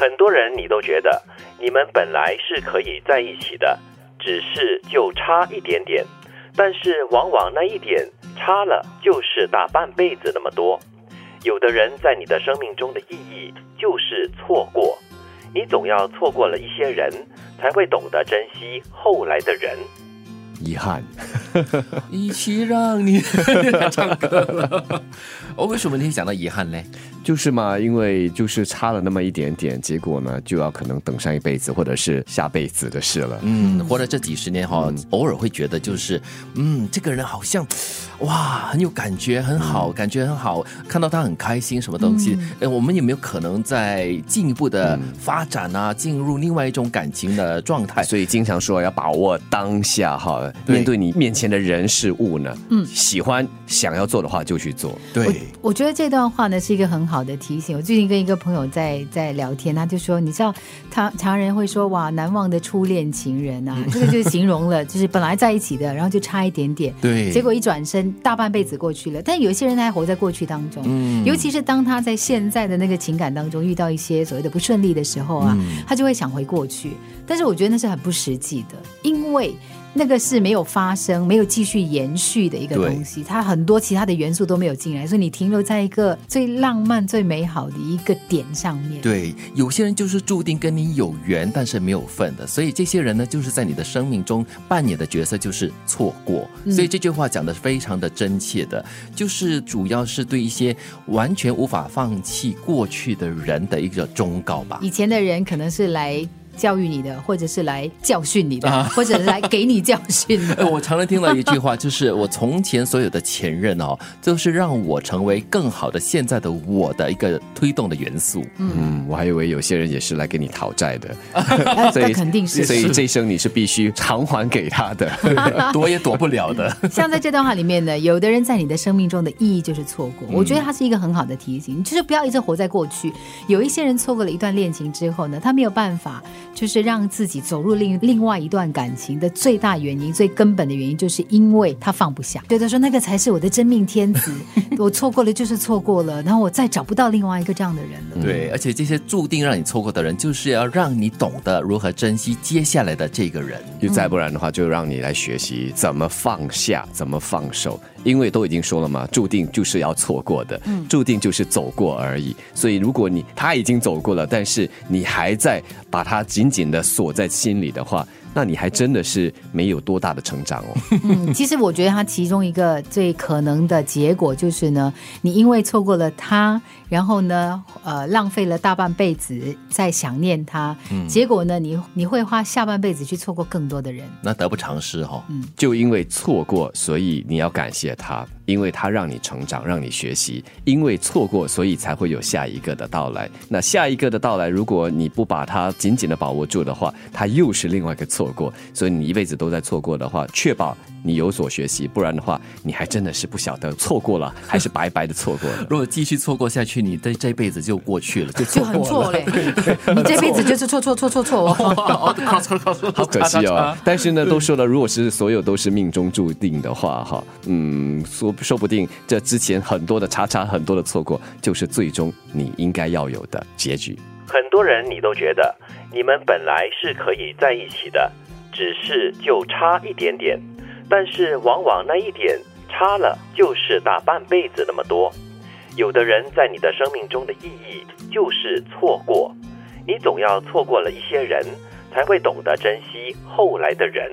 很多人你都觉得你们本来是可以在一起的，只是就差一点点，但是往往那一点差了就是大半辈子那么多。有的人在你的生命中的意义就是错过，你总要错过了一些人，才会懂得珍惜后来的人。遗憾，一起让你 唱歌了。我为什么你会想到遗憾呢？就是嘛，因为就是差了那么一点点，结果呢，就要可能等上一辈子或者是下辈子的事了。嗯，活了这几十年哈，偶尔会觉得就是，嗯，这个人好像，哇，很有感觉，很好，感觉很好，看到他很开心，什么东西？哎，我们有没有可能在进一步的发展啊，进入另外一种感情的状态？所以经常说要把握当下哈，面对你面前的人事物呢，嗯，喜欢想要做的话就去做。对，我觉得这段话呢是一个很。好的提醒，我最近跟一个朋友在在聊天，他就说，你知道，常常人会说哇，难忘的初恋情人啊，这个就形容了，就是本来在一起的，然后就差一点点，对，结果一转身，大半辈子过去了。但有些人他还活在过去当中，嗯，尤其是当他在现在的那个情感当中遇到一些所谓的不顺利的时候啊，他就会想回过去。但是我觉得那是很不实际的，因为。那个是没有发生、没有继续延续的一个东西，它很多其他的元素都没有进来，所以你停留在一个最浪漫、最美好的一个点上面。对，有些人就是注定跟你有缘，但是没有份的，所以这些人呢，就是在你的生命中扮演的角色就是错过。所以这句话讲的非常的真切的，就是主要是对一些完全无法放弃过去的人的一个忠告吧。以前的人可能是来。教育你的，或者是来教训你的，或者来给你教训的。我常常听到一句话，就是我从前所有的前任哦，都是让我成为更好的现在的我的一个推动的元素。嗯，我还以为有些人也是来给你讨债的，所以肯定是，所以这一生你是必须偿还给他的，躲也躲不了的。像在这段话里面呢，有的人在你的生命中的意义就是错过，我觉得它是一个很好的提醒，就是不要一直活在过去。有一些人错过了一段恋情之后呢，他没有办法。就是让自己走入另另外一段感情的最大原因、最根本的原因，就是因为他放不下，觉得说那个才是我的真命天子，我错过了就是错过了，然后我再找不到另外一个这样的人了。对，而且这些注定让你错过的人，就是要让你懂得如何珍惜接下来的这个人。就再不然的话，就让你来学习怎么放下，怎么放手。因为都已经说了嘛，注定就是要错过的，注定就是走过而已。所以如果你他已经走过了，但是你还在把他紧紧的锁在心里的话。那你还真的是没有多大的成长哦。嗯，其实我觉得他其中一个最可能的结果就是呢，你因为错过了他，然后呢，呃，浪费了大半辈子在想念他，结果呢，你你会花下半辈子去错过更多的人，那得不偿失哈。嗯，就因为错过，所以你要感谢他，因为它让你成长，让你学习，因为错过，所以才会有下一个的到来。那下一个的到来，如果你不把它紧紧的把握住的话，它又是另外一个错。过，所以你一辈子都在错过的话，确保你有所学习，不然的话，你还真的是不晓得错过了 还是白白的错过了。如果继续错过下去，你这这辈子就过去了，就就很错嘞。你这辈子就是错错错错错哦，好可惜哦。但是呢，都说了，如果是所有都是命中注定的话，哈，嗯，说说不定这之前很多的叉叉，很多的错过，就是最终你应该要有的结局。很多人你都觉得你们本来是可以在一起的，只是就差一点点，但是往往那一点差了就是大半辈子那么多。有的人在你的生命中的意义就是错过，你总要错过了一些人，才会懂得珍惜后来的人。